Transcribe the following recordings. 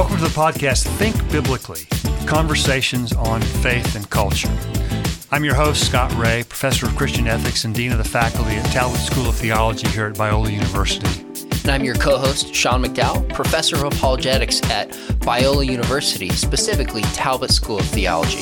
Welcome to the podcast Think Biblically Conversations on Faith and Culture. I'm your host, Scott Rae, professor of Christian ethics and dean of the faculty at Talbot School of Theology here at Biola University. And I'm your co host, Sean McDowell, professor of apologetics at Biola University, specifically Talbot School of Theology.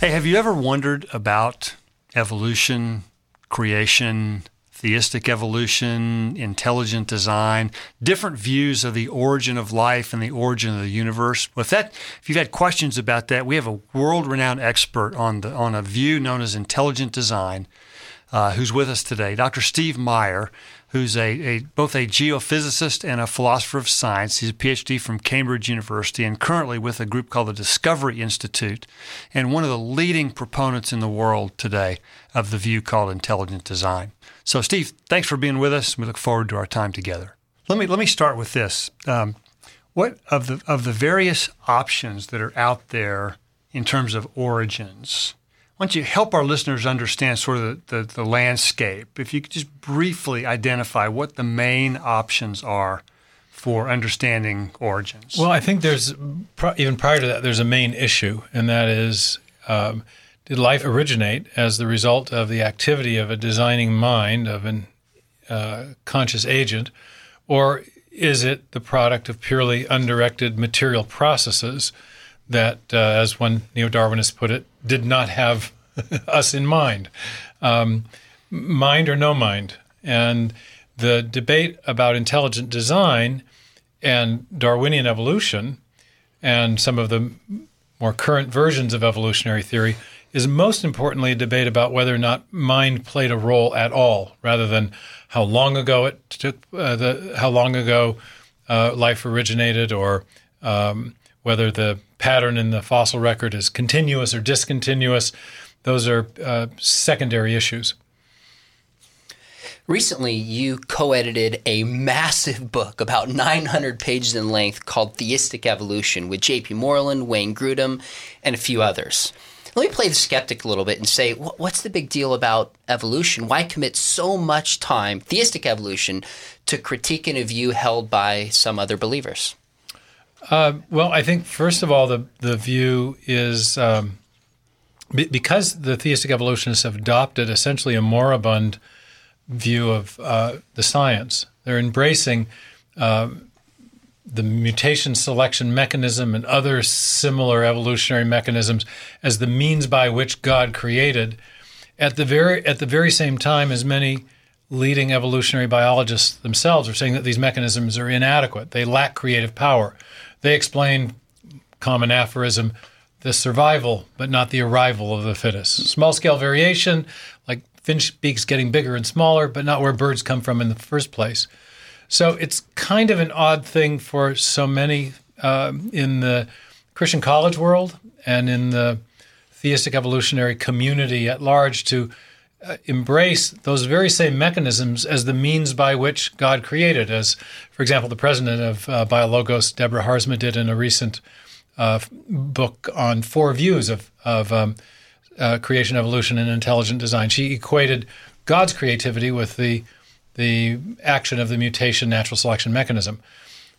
Hey, have you ever wondered about evolution, creation, theistic evolution, intelligent design, different views of the origin of life and the origin of the universe. With that, if you've had questions about that, we have a world-renowned expert on the on a view known as intelligent design, uh, who's with us today, Dr. Steve Meyer who's a, a, both a geophysicist and a philosopher of science. He's a PhD from Cambridge University and currently with a group called the Discovery Institute, and one of the leading proponents in the world today of the view called intelligent design. So, Steve, thanks for being with us. We look forward to our time together. Let me let me start with this. Um, what of the of the various options that are out there in terms of origins? Why don't you help our listeners understand sort of the, the, the, landscape? If you could just briefly identify what the main options are for understanding origins. Well, I think there's, even prior to that, there's a main issue, and that is um, did life originate as the result of the activity of a designing mind, of an uh, conscious agent, or is it the product of purely undirected material processes? that, uh, as one neo Darwinist put it, did not have us in mind. Um, mind or no mind. And the debate about intelligent design and Darwinian evolution and some of the more current versions of evolutionary theory is most importantly a debate about whether or not mind played a role at all, rather than how long ago it took, uh, the, how long ago uh, life originated, or um, whether the pattern in the fossil record is continuous or discontinuous. Those are uh, secondary issues. Recently, you co edited a massive book about 900 pages in length called Theistic Evolution with J.P. Moreland, Wayne Grudem, and a few others. Let me play the skeptic a little bit and say, what's the big deal about evolution? Why commit so much time, theistic evolution, to critique critiquing a view held by some other believers? Uh, well, I think first of all, the the view is um, because the theistic evolutionists have adopted essentially a moribund view of uh, the science. They're embracing uh, the mutation selection mechanism and other similar evolutionary mechanisms as the means by which God created. At the very at the very same time as many leading evolutionary biologists themselves are saying that these mechanisms are inadequate. They lack creative power. They explain common aphorism the survival, but not the arrival of the fittest. Small scale variation, like finch beaks getting bigger and smaller, but not where birds come from in the first place. So it's kind of an odd thing for so many uh, in the Christian college world and in the theistic evolutionary community at large to embrace those very same mechanisms as the means by which God created, as, for example, the president of uh, BioLogos, Deborah Haarsma, did in a recent uh, book on four views of, of um, uh, creation, evolution, and intelligent design. She equated God's creativity with the, the action of the mutation natural selection mechanism.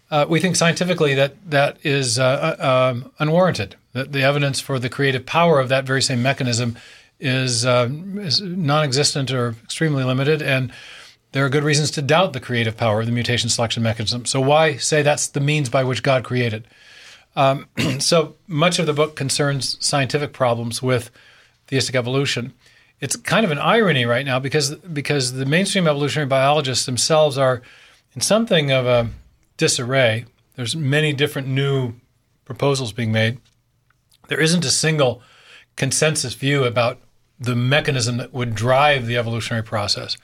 Uh, we think scientifically that that is uh, um, unwarranted. That the evidence for the creative power of that very same mechanism is, uh, is non-existent or extremely limited, and there are good reasons to doubt the creative power of the mutation selection mechanism. So why say that's the means by which God created? Um, so much of the book concerns scientific problems with theistic evolution. It's kind of an irony right now because because the mainstream evolutionary biologists themselves are in something of a disarray. There's many different new proposals being made. There isn't a single consensus view about the mechanism that would drive the evolutionary process.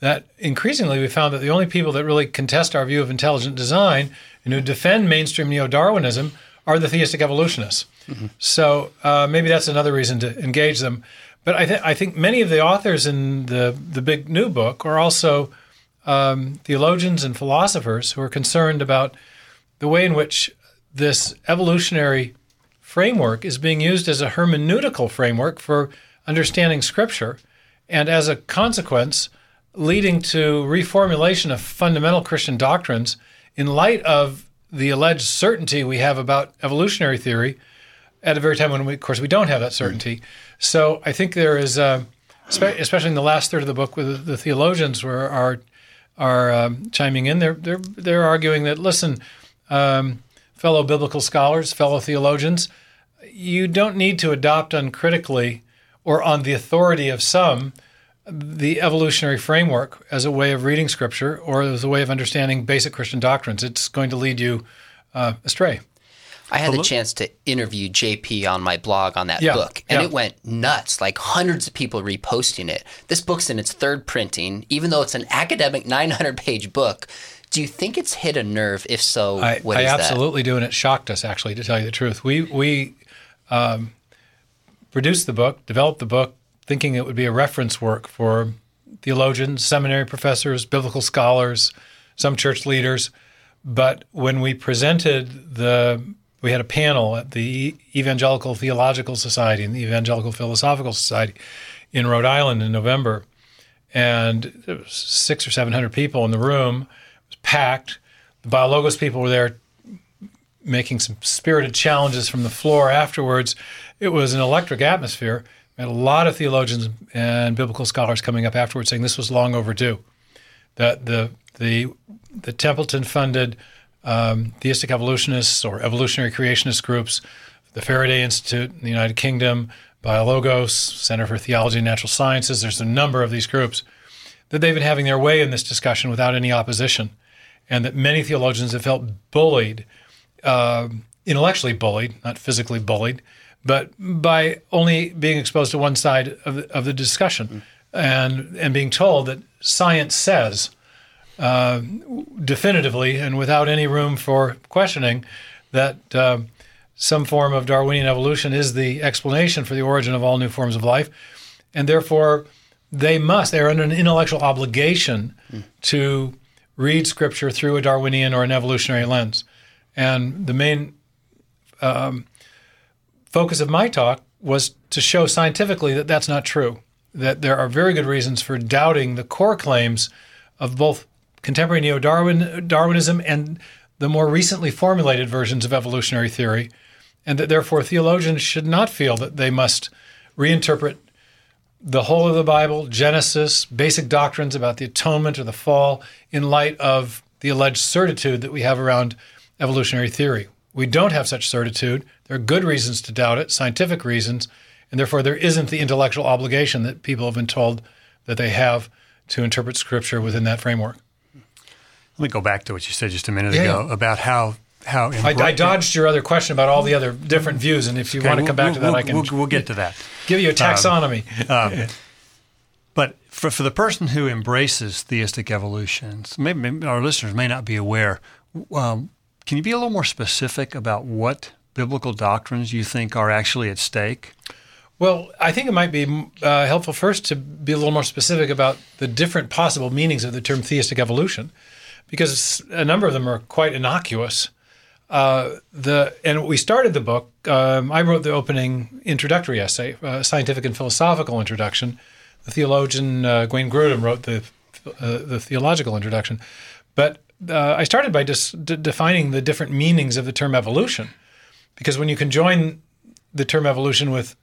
That increasingly we found that the only people that really contest our view of intelligent design and who defend mainstream neo Darwinism are the theistic evolutionists. Mm-hmm. So uh, maybe that's another reason to engage them. But I, th- I, think many of the authors in the, the big new book are also um, theologians and philosophers who are concerned about the way in which this evolutionary framework is being used as a hermeneutical framework for understanding Scripture, and as a consequence, leading to reformulation of fundamental Christian doctrines in light of the alleged certainty we have about evolutionary theory at a very time when, we, of course, we don't have that certainty. So I think there is, uh, especially in the last third of the book, with the theologians were are are um, chiming in. They're they're they're arguing that listen, um, fellow biblical scholars, fellow theologians, you don't need to adopt uncritically or on the authority of some the evolutionary framework as a way of reading scripture or as a way of understanding basic Christian doctrines. It's going to lead you uh, astray. I had the chance to interview JP on my blog on that Yeah, book, and yeah. it went nuts. Like hundreds of people reposting it. This book's in its third printing, even though it's an academic 900 page book. Do you think it's hit a nerve? If so, I, what I is that? absolutely do, and it shocked us actually, to tell you the truth. We we um, produced the book, developed the book, thinking it would be a reference work for theologians, seminary professors, biblical scholars, some church leaders. But when we presented the, we had a panel at the Evangelical Theological Society and the Evangelical Philosophical Society in Rhode Island in November, and there was six or seven hundred people in the room. It was packed. The Biologos people were there making some spirited challenges from the floor afterwards. It was an electric atmosphere. We had a lot of theologians and biblical scholars coming up afterwards saying this was long overdue. That the the the Templeton funded um, theistic evolutionists or evolutionary creationist groups, the Faraday Institute in the United Kingdom, Biologos, Center for Theology and Natural Sciences. There's a number of these groups that they've been having their way in this discussion without any opposition, and that many theologians have felt bullied, uh, intellectually bullied, not physically bullied, but by only being exposed to one side of the, of the discussion, and and being told that science says uh, definitively and without any room for questioning that uh, some form of Darwinian evolution is the explanation for the origin of all new forms of life, and therefore they must they're under an intellectual obligation to read scripture through a Darwinian or an evolutionary lens, and the main um, focus of my talk was to show scientifically that that's not true. That there are very good reasons for doubting the core claims of both contemporary neo-Darwin Darwinism and the more recently formulated versions of evolutionary theory, and that therefore theologians should not feel that they must reinterpret the whole of the Bible, Genesis, basic doctrines about the atonement or the fall, in light of the alleged certitude that we have around evolutionary theory. We don't have such certitude. There are good reasons to doubt it, scientific reasons, and therefore there isn't the intellectual obligation that people have been told that they have to interpret Scripture within that framework. Let me go back to what you said just a minute Yeah, ago about how how I, I dodged your other question about all the other different views, and if you want to come back to that, we'll, I can We'll, we'll get to that. give you a taxonomy. But for, for the person who embraces theistic evolution, maybe, maybe our listeners may not be aware. Um, can you be a little more specific about what biblical doctrines you think are actually at stake? Well, I think it might be uh, helpful first to be a little more specific about the different possible meanings of the term theistic evolution, because a number of them are quite innocuous. Uh, the and we started the book. Um, I wrote the opening introductory essay, uh, scientific and philosophical introduction. The theologian uh, Wayne Grudem wrote the uh, the theological introduction, but uh, I started by just defining the different meanings of the term evolution, because when you conjoin the term evolution with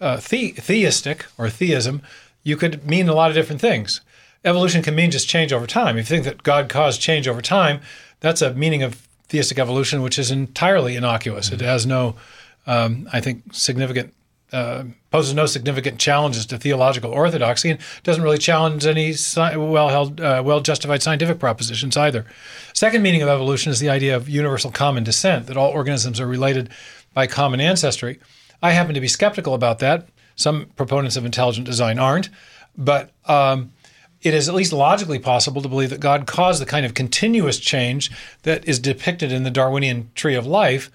uh, the- theistic or theism, you could mean a lot of different things. Evolution can mean just change over time. If you think that God caused change over time, that's a meaning of theistic evolution which is entirely innocuous. It has no, um, I think, significant, uh, poses no significant challenges to theological orthodoxy and doesn't really challenge any well-held, uh, well-justified scientific propositions either. Second meaning of evolution is the idea of universal common descent, that all organisms are related by common ancestry. I happen to be skeptical about that. Some proponents of intelligent design aren't, but um, it is at least logically possible to believe that God caused the kind of continuous change that is depicted in the Darwinian tree of life,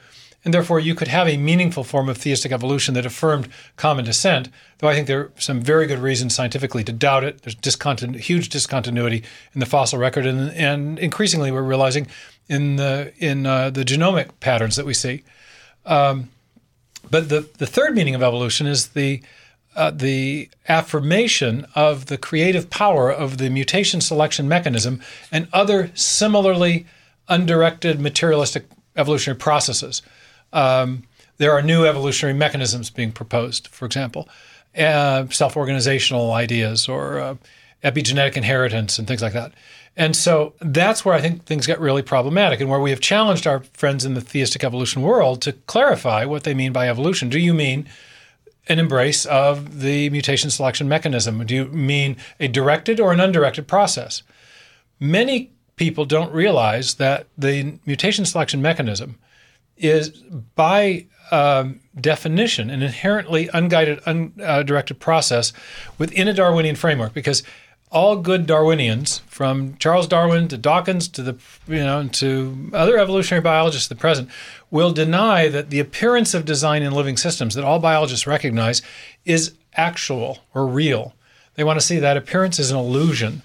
and therefore you could have a meaningful form of theistic evolution that affirmed common descent. Though I think there are some very good reasons scientifically to doubt it. There's discontinu- huge discontinuity in the fossil record, and, and increasingly we're realizing in the in uh, the genomic patterns that we see. But the, the third meaning of evolution is the uh, the affirmation of the creative power of the mutation selection mechanism and other similarly undirected materialistic evolutionary processes. Um, there are new evolutionary mechanisms being proposed, for example, uh, self organizational ideas or uh, epigenetic inheritance and things like that. And so that's where I think things get really problematic and where we have challenged our friends in the theistic evolution world to clarify what they mean by evolution. Do you mean an embrace of the mutation selection mechanism? Do you mean a directed or an undirected process? Many people don't realize that the mutation selection mechanism is by um, definition an inherently unguided, undirected process within a Darwinian framework because all good Darwinians, from Charles Darwin to Dawkins to the you know to other evolutionary biologists at the present, will deny that the appearance of design in living systems that all biologists recognize is actual or real. They want to see that appearance is an illusion,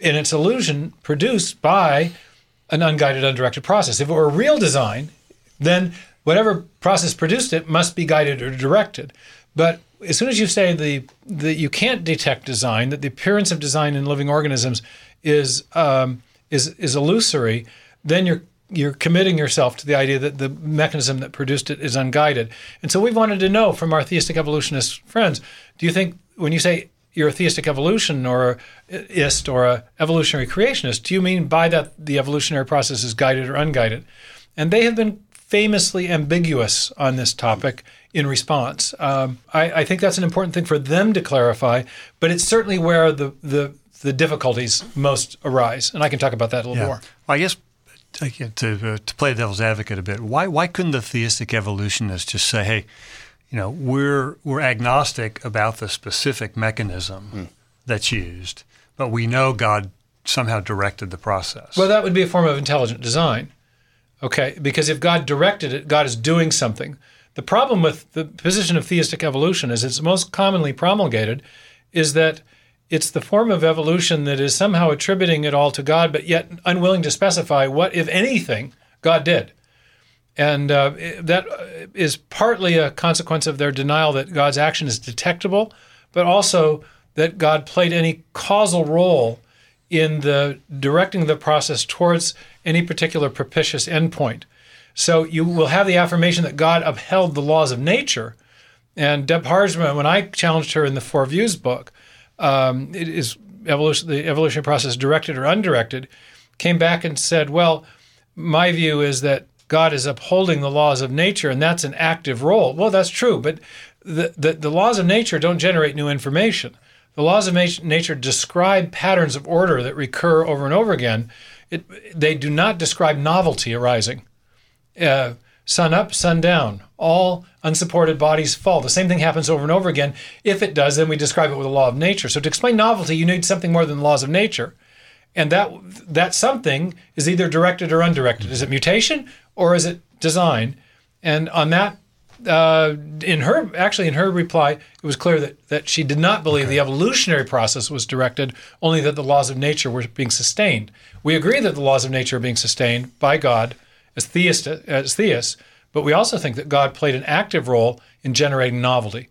and it's illusion produced by an unguided, undirected process. If it were real design, then whatever process produced it must be guided or directed. But as soon as you say the that you can't detect design, that the appearance of design in living organisms is um, is is illusory, then you're you're committing yourself to the idea that the mechanism that produced it is unguided. And so we've wanted to know from our theistic evolutionist friends, do you think when you say you're a theistic evolution or ist or a evolutionary creationist, do you mean by that the evolutionary process is guided or unguided? And they have been famously ambiguous on this topic in response. Um, I, I, think that's an important thing for them to clarify, but it's certainly where the, the, the difficulties most arise. And I can talk about that a little yeah. more. Well, I guess to, uh, to play the devil's advocate a bit, why, why couldn't the theistic evolutionists just say, hey, you know, we're, we're agnostic about the specific mechanism mm. that's used, but we know God somehow directed the process? Well, that would be a form of intelligent design. Okay, because if God directed it, God is doing something. The problem with the position of theistic evolution, as it's most commonly promulgated, is that it's the form of evolution that is somehow attributing it all to God, but yet unwilling to specify what, if anything, God did. And uh, that is partly a consequence of their denial that God's action is detectable, but also that God played any causal role in the directing the process towards any particular propitious endpoint. So you will have the affirmation that God upheld the laws of nature. And Deb Haarsma, when I challenged her in the Four Views book, um, it is evolution, the evolutionary process directed or undirected, came back and said, well, my view is that God is upholding the laws of nature, and that's an active role. Well, that's true, but the, the, the laws of nature don't generate new information. The laws of nature describe patterns of order that recur over and over again. It, they do not describe novelty arising uh, sun up, sun down. All unsupported bodies fall. The same thing happens over and over again. If it does, then we describe it with a law of nature. So to explain novelty, you need something more than the laws of nature. And that that something is either directed or undirected. Is it mutation or is it design? And on that, uh, in her actually in her reply, it was clear that that she did not believe okay. the evolutionary process was directed, only that the laws of nature were being sustained. We agree that the laws of nature are being sustained by God as theists, as theists, but we also think that God played an active role in generating novelty.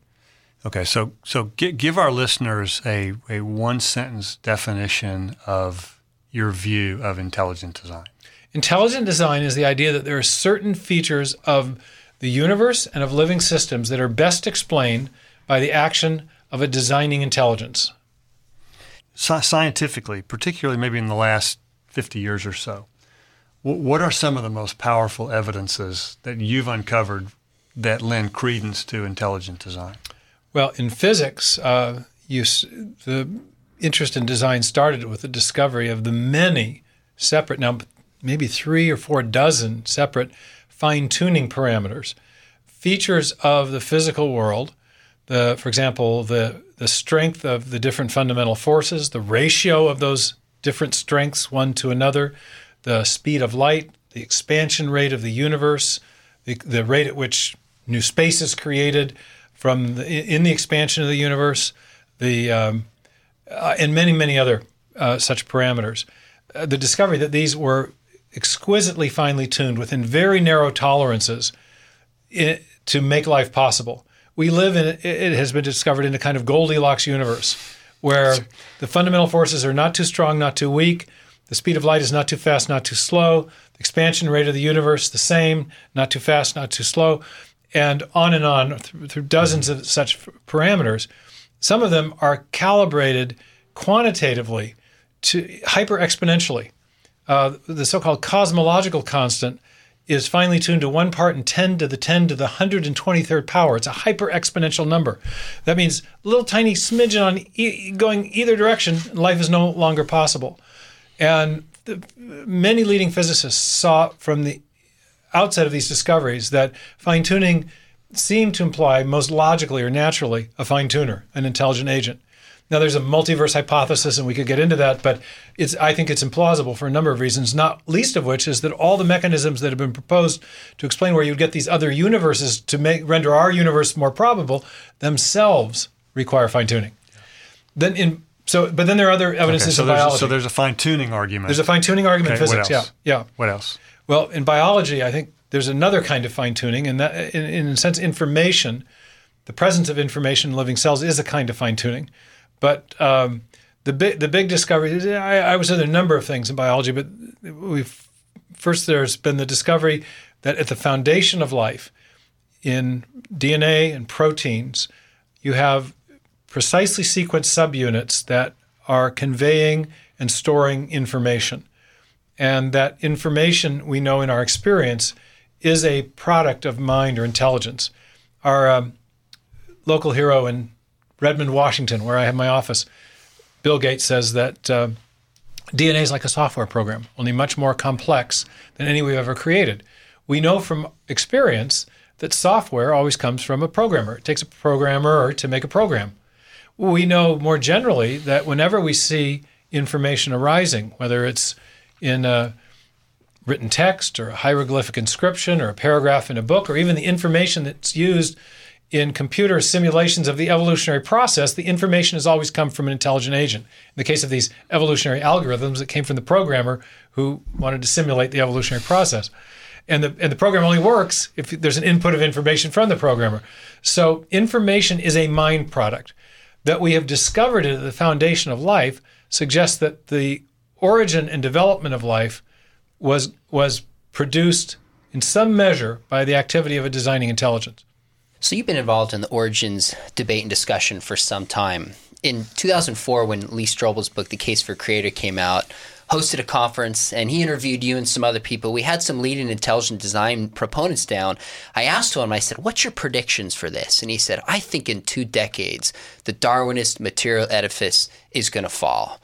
Okay, so so give our listeners a, a one sentence definition of your view of intelligent design. Intelligent design is the idea that there are certain features of the universe and of living systems that are best explained by the action of a designing intelligence. Scientifically, particularly maybe in the last 50 years or so, what are some of the most powerful evidences that you've uncovered that lend credence to intelligent design? Well, in physics, uh, you, the interest in design started with the discovery of the many separate, now maybe three or four dozen separate fine tuning parameters, features of the physical world. The, for example, the, the strength of the different fundamental forces, the ratio of those different strengths one to another, the speed of light, the expansion rate of the universe, the, the rate at which new space is created from the, in the expansion of the universe, the um, uh, and many many other uh, such parameters. Uh, the discovery that these were exquisitely finely tuned within very narrow tolerances in, to make life possible. We live in it has been discovered in a kind of Goldilocks universe where the fundamental forces are not too strong, not too weak The speed of light is not too fast, not too slow. The expansion rate of the universe, the same, not too fast, not too slow, and on and on through, dozens of such parameters. Some of them are calibrated quantitatively to hyper exponentially. Uh, the so called cosmological constant is finely tuned to one part in 10 to the 10 to the 123rd power. It's a hyper exponential number. That means a little tiny smidgen on e- going either direction, life is no longer possible. And the, many leading physicists saw from the outset of these discoveries that fine tuning seemed to imply, most logically or naturally, a fine tuner, an intelligent agent. Now, there's a multiverse hypothesis, and we could get into that, but it's, I think it's implausible for a number of reasons, not least of which is that all the mechanisms that have been proposed to explain where you'd get these other universes to make render our universe more probable themselves require fine tuning. Then in so, but then there are other evidences Okay, so in there's a, biology. so there's a fine tuning argument. There's a fine tuning argument Okay, in physics. Yeah, yeah. what else? Well, in biology, I think there's another kind of fine tuning, and that, in, in a sense, information, the presence of information in living cells is a kind of fine tuning. But um, the big the big discovery, I, I there are a number of things in biology, but we've first there's been the discovery that at the foundation of life, in DNA and proteins, you have precisely sequenced subunits that are conveying and storing information and that information we know in our experience is a product of mind or intelligence. Our um, local hero in Redmond, Washington, where I have my office, Bill Gates says that uh, DNA is like a software program, only much more complex than any we've ever created. We know from experience that software always comes from a programmer. It takes a programmer to make a program. We know more generally that whenever we see information arising, whether it's in a written text or a hieroglyphic inscription or a paragraph in a book or even the information that's used in computer simulations of the evolutionary process, the information has always come from an intelligent agent. In the case of these evolutionary algorithms, it came from the programmer who wanted to simulate the evolutionary process. And the, and the program only works if there's an input of information from the programmer. So information is a mind product. That we have discovered at the foundation of life suggests that the origin and development of life was was produced in some measure by the activity of a designing intelligence. So you've been involved in the origins debate and discussion for some time. In 2004, when Lee Strobel's book, The Case for Creator, came out, hosted a conference, and he interviewed you and some other people. We had some leading intelligent design proponents down. I asked him, I said, What's your predictions for this? And he said, I think in two decades, the Darwinist material edifice is going to fall.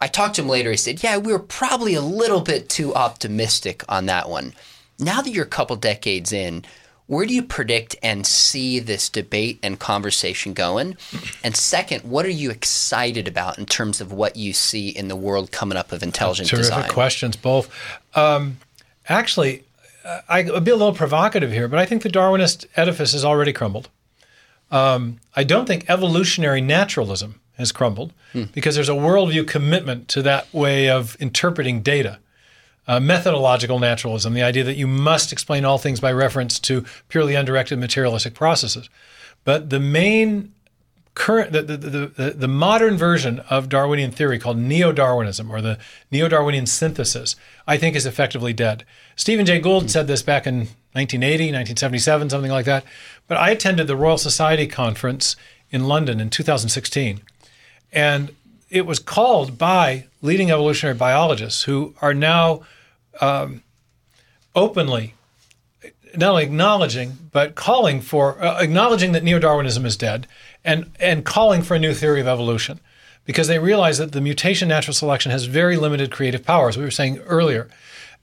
I talked to him later. He said, Yeah, we were probably a little bit too optimistic on that one. Now that you're a couple decades in, where do you predict and see this debate and conversation going? And second, what are you excited about in terms of what you see in the world coming up of intelligent Terrific design? questions, both. Um, actually, uh, I, I'll be a little provocative here, but I think the Darwinist edifice has already crumbled. Um, I don't think evolutionary naturalism has crumbled because there's a worldview commitment to that way of interpreting data. Uh, methodological naturalism, the idea that you must explain all things by reference to purely undirected materialistic processes. But the main current, the, the, the, the modern version of Darwinian theory called neo Darwinism or the neo Darwinian synthesis, I think is effectively dead. Stephen Jay Gould said this back in 1980, 1977, something like that. But I attended the Royal Society conference in London in 2016. And it was called by leading evolutionary biologists who are now um, openly not only acknowledging but calling for uh, acknowledging that neo-Darwinism is dead and and calling for a new theory of evolution because they realize that the mutation natural selection has very limited creative powers we were saying earlier.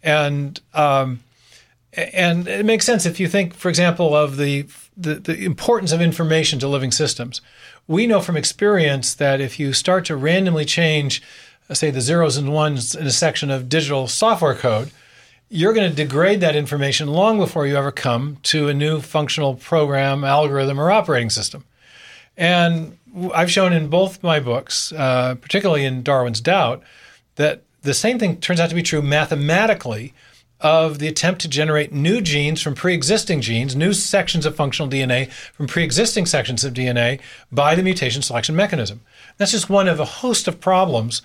And um, and it makes sense if you think for example of the, the the importance of information to living systems. We know from experience that if you start to randomly change say the zeros and ones in a section of digital software code, you're going to degrade that information long before you ever come to a new functional program, algorithm, or operating system. And I've shown in both my books, uh, particularly in Darwin's Doubt, that the same thing turns out to be true mathematically of the attempt to generate new genes from pre existing genes, new sections of functional DNA from pre existing sections of DNA by the mutation selection mechanism. That's just one of a host of problems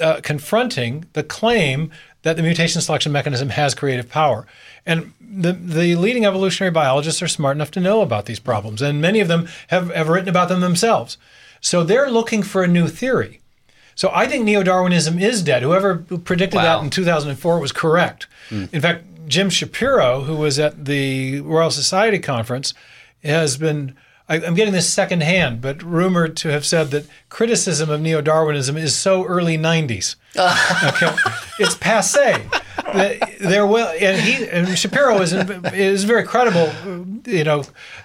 uh, confronting the claim that the mutation selection mechanism has creative power. And the, the leading evolutionary biologists are smart enough to know about these problems, and many of them have, have written about them themselves. So they're looking for a new theory. So I think neo Darwinism is dead. Whoever predicted Wow. that in 2004 was correct. In fact, Jim Shapiro, who was at the Royal Society conference, has been. I, I'm getting this secondhand, but rumored to have said that criticism of neo Darwinism is so early 90s. okay, it's passe. There will, and he and Shapiro is is very credible, you know,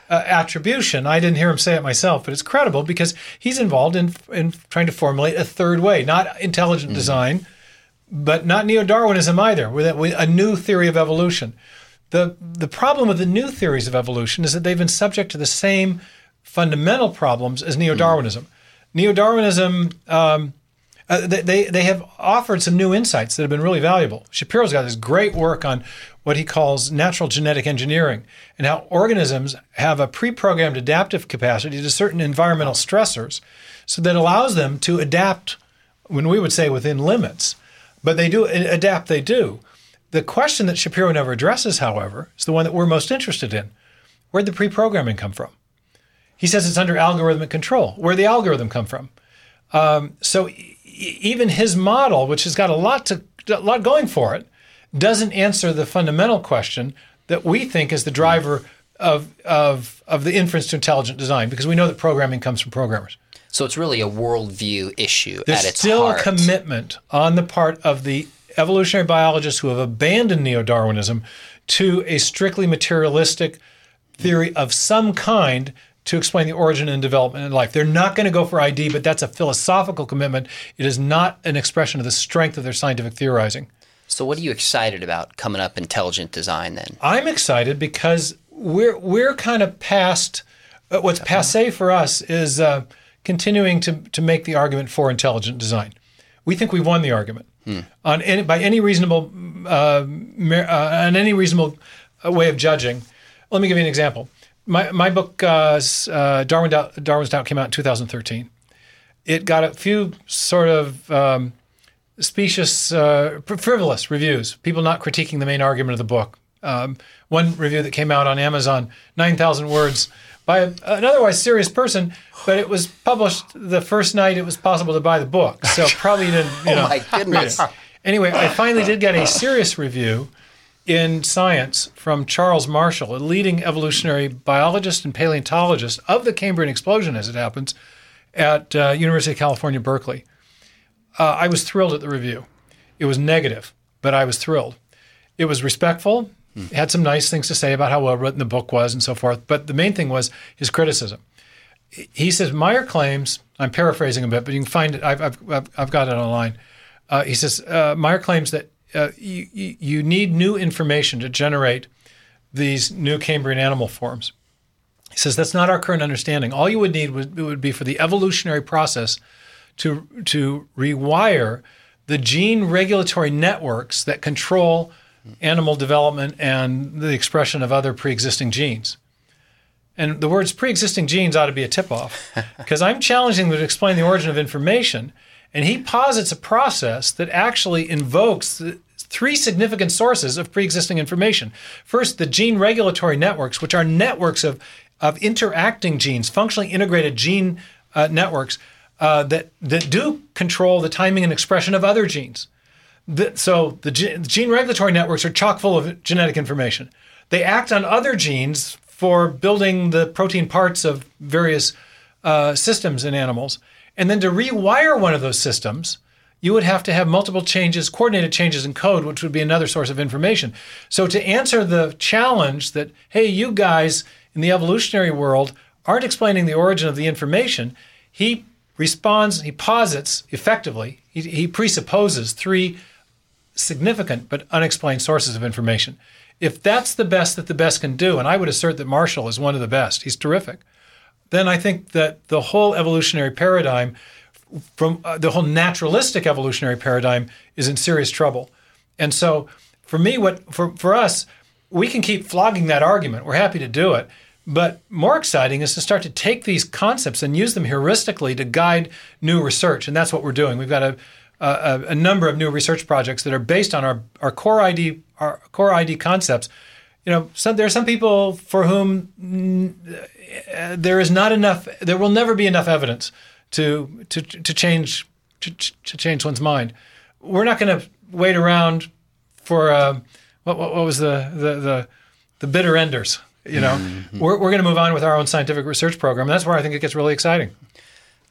uh, attribution. I didn't hear him say it myself, but it's credible because he's involved in in trying to formulate a third way, not intelligent design, but not neo-Darwinism either, with a, with a new theory of evolution. The the problem with the new theories of evolution is that they've been subject to the same fundamental problems as neo-Darwinism. Neo-Darwinism um, uh, they, they have offered some new insights that have been really valuable. Shapiro's got this great work on what he calls natural genetic engineering and how organisms have a pre-programmed adaptive capacity to certain environmental stressors, so that allows them to adapt when we would say within limits, but they do adapt. They do. The question that Shapiro never addresses, however, is the one that we're most interested in: Where'd the pre-programming come from? He says it's under algorithmic control. Where'd the algorithm come from? Um, so e- even his model, which has got a lot to a lot going for it, doesn't answer the fundamental question that we think is the driver of of of the inference to intelligent design, because we know that programming comes from programmers. So it's really a worldview issue There's at its still heart. a commitment on the part of the evolutionary biologists who have abandoned neo-Darwinism to a strictly materialistic theory of some kind to explain the origin and development in life. They're not going to go for ID, but that's a philosophical commitment. It is not an expression of the strength of their scientific theorizing. so what are you excited about coming up intelligent design then? I'm excited because we're we're kind of past uh, what's passe for us is uh, continuing to to make the argument for intelligent design. We think we've won the argument on any, by any reasonable uh, uh, on any reasonable uh, way of judging. Let me give you an example. My my book uh, uh, Darwin Doubt, Darwin's Doubt came out in 2013. It got a few sort of um, specious, uh, frivolous reviews. People not critiquing the main argument of the book. Um, one review that came out on Amazon, nine thousand words, by an otherwise serious person, but it was published the first night it was possible to buy the book. So probably didn't. You Oh know, my goodness. Anyway, I finally did get a serious review in Science from Charles Marshall, a leading evolutionary biologist and paleontologist of the Cambrian explosion, as it happens, at uh, University of California, Berkeley. Uh, I was thrilled at the review. It was negative, but I was thrilled. It was respectful. It had some nice things to say about how well written the book was and so forth. But the main thing was his criticism. He says Meyer claims. I'm paraphrasing a bit, but you can find it. I've I've, I've, I've got it online. Uh, he says uh, Meyer claims that uh, you, you need new information to generate these new Cambrian animal forms. He says that's not our current understanding. All you would need would, would be for the evolutionary process to to rewire the gene regulatory networks that control animal development and the expression of other pre-existing genes. And the words pre-existing genes ought to be a tip-off because I'm challenging them to explain the origin of information, and he posits a process that actually invokes three significant sources of pre-existing information. First, the gene regulatory networks, which are networks of of interacting genes, functionally integrated gene uh, networks uh, that that do control the timing and expression of other genes. The, so the gene regulatory networks are chock full of genetic information. They act on other genes for building the protein parts of various uh, systems in animals. And then to rewire one of those systems, you would have to have multiple changes, coordinated changes in code, which would be another source of information. So to answer the challenge that, hey, you guys in the evolutionary world aren't explaining the origin of the information, he responds, he posits effectively, he, he presupposes three significant but unexplained sources of information. If that's the best that the best can do, and I would assert that Marshall is one of the best, he's terrific, then I think that the whole evolutionary paradigm, from uh, the whole naturalistic evolutionary paradigm, is in serious trouble. And so, for me, what for, for us, we can keep flogging that argument. We're happy to do it. But more exciting is to start to take these concepts and use them heuristically to guide new research. And that's what we're doing. We've got a a, a, number of new research projects that are based on our, our core ID our core ID concepts. You know, some, there are some people for whom mm, there is not enough. There will never be enough evidence to to to change to, to change one's mind. We're not going to wait around for uh, what, what, what was the the the, the bitter enders. You know, mm-hmm. we're, we're going to move on with our own scientific research program. And that's where I think it gets really exciting.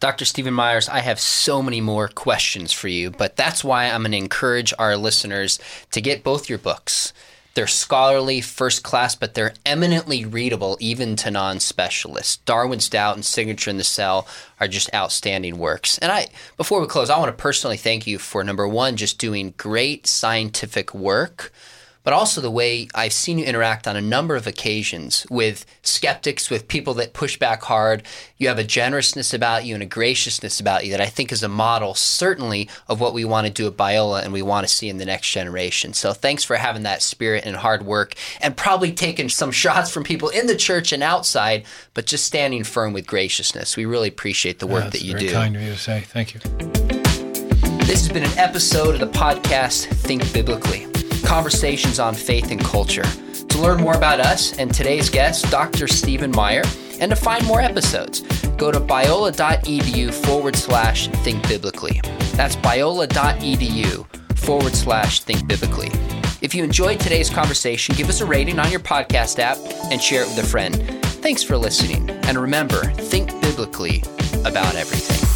Dr. Stephen Myers, I have so many more questions for you, but that's why I'm going to encourage our listeners to get both your books. They're scholarly, first class, but they're eminently readable even to non specialists. Darwin's Doubt and Signature in the Cell are just outstanding works. And I, before we close, I want to personally thank you for number one, just doing great scientific work but also the way I've seen you interact on a number of occasions with skeptics, with people that push back hard. You have a generousness about you and a graciousness about you that I think is a model, certainly, of what we want to do at Biola and we want to see in the next generation. So thanks for having that spirit and hard work and probably taking some shots from people in the church and outside, but just standing firm with graciousness. We really appreciate the work yeah, that you very do. kind of you to say. Thank you. This has been an episode of the podcast Think Biblically conversations on faith and culture. To learn more about us and today's guest, Dr. Stephen Meyer, and to find more episodes, go to biola.edu forward slash think biblically. That's biola.edu forward slash think biblically. If you enjoyed today's conversation, give us a rating on your podcast app and share it with a friend. Thanks for listening. And remember, think biblically about everything.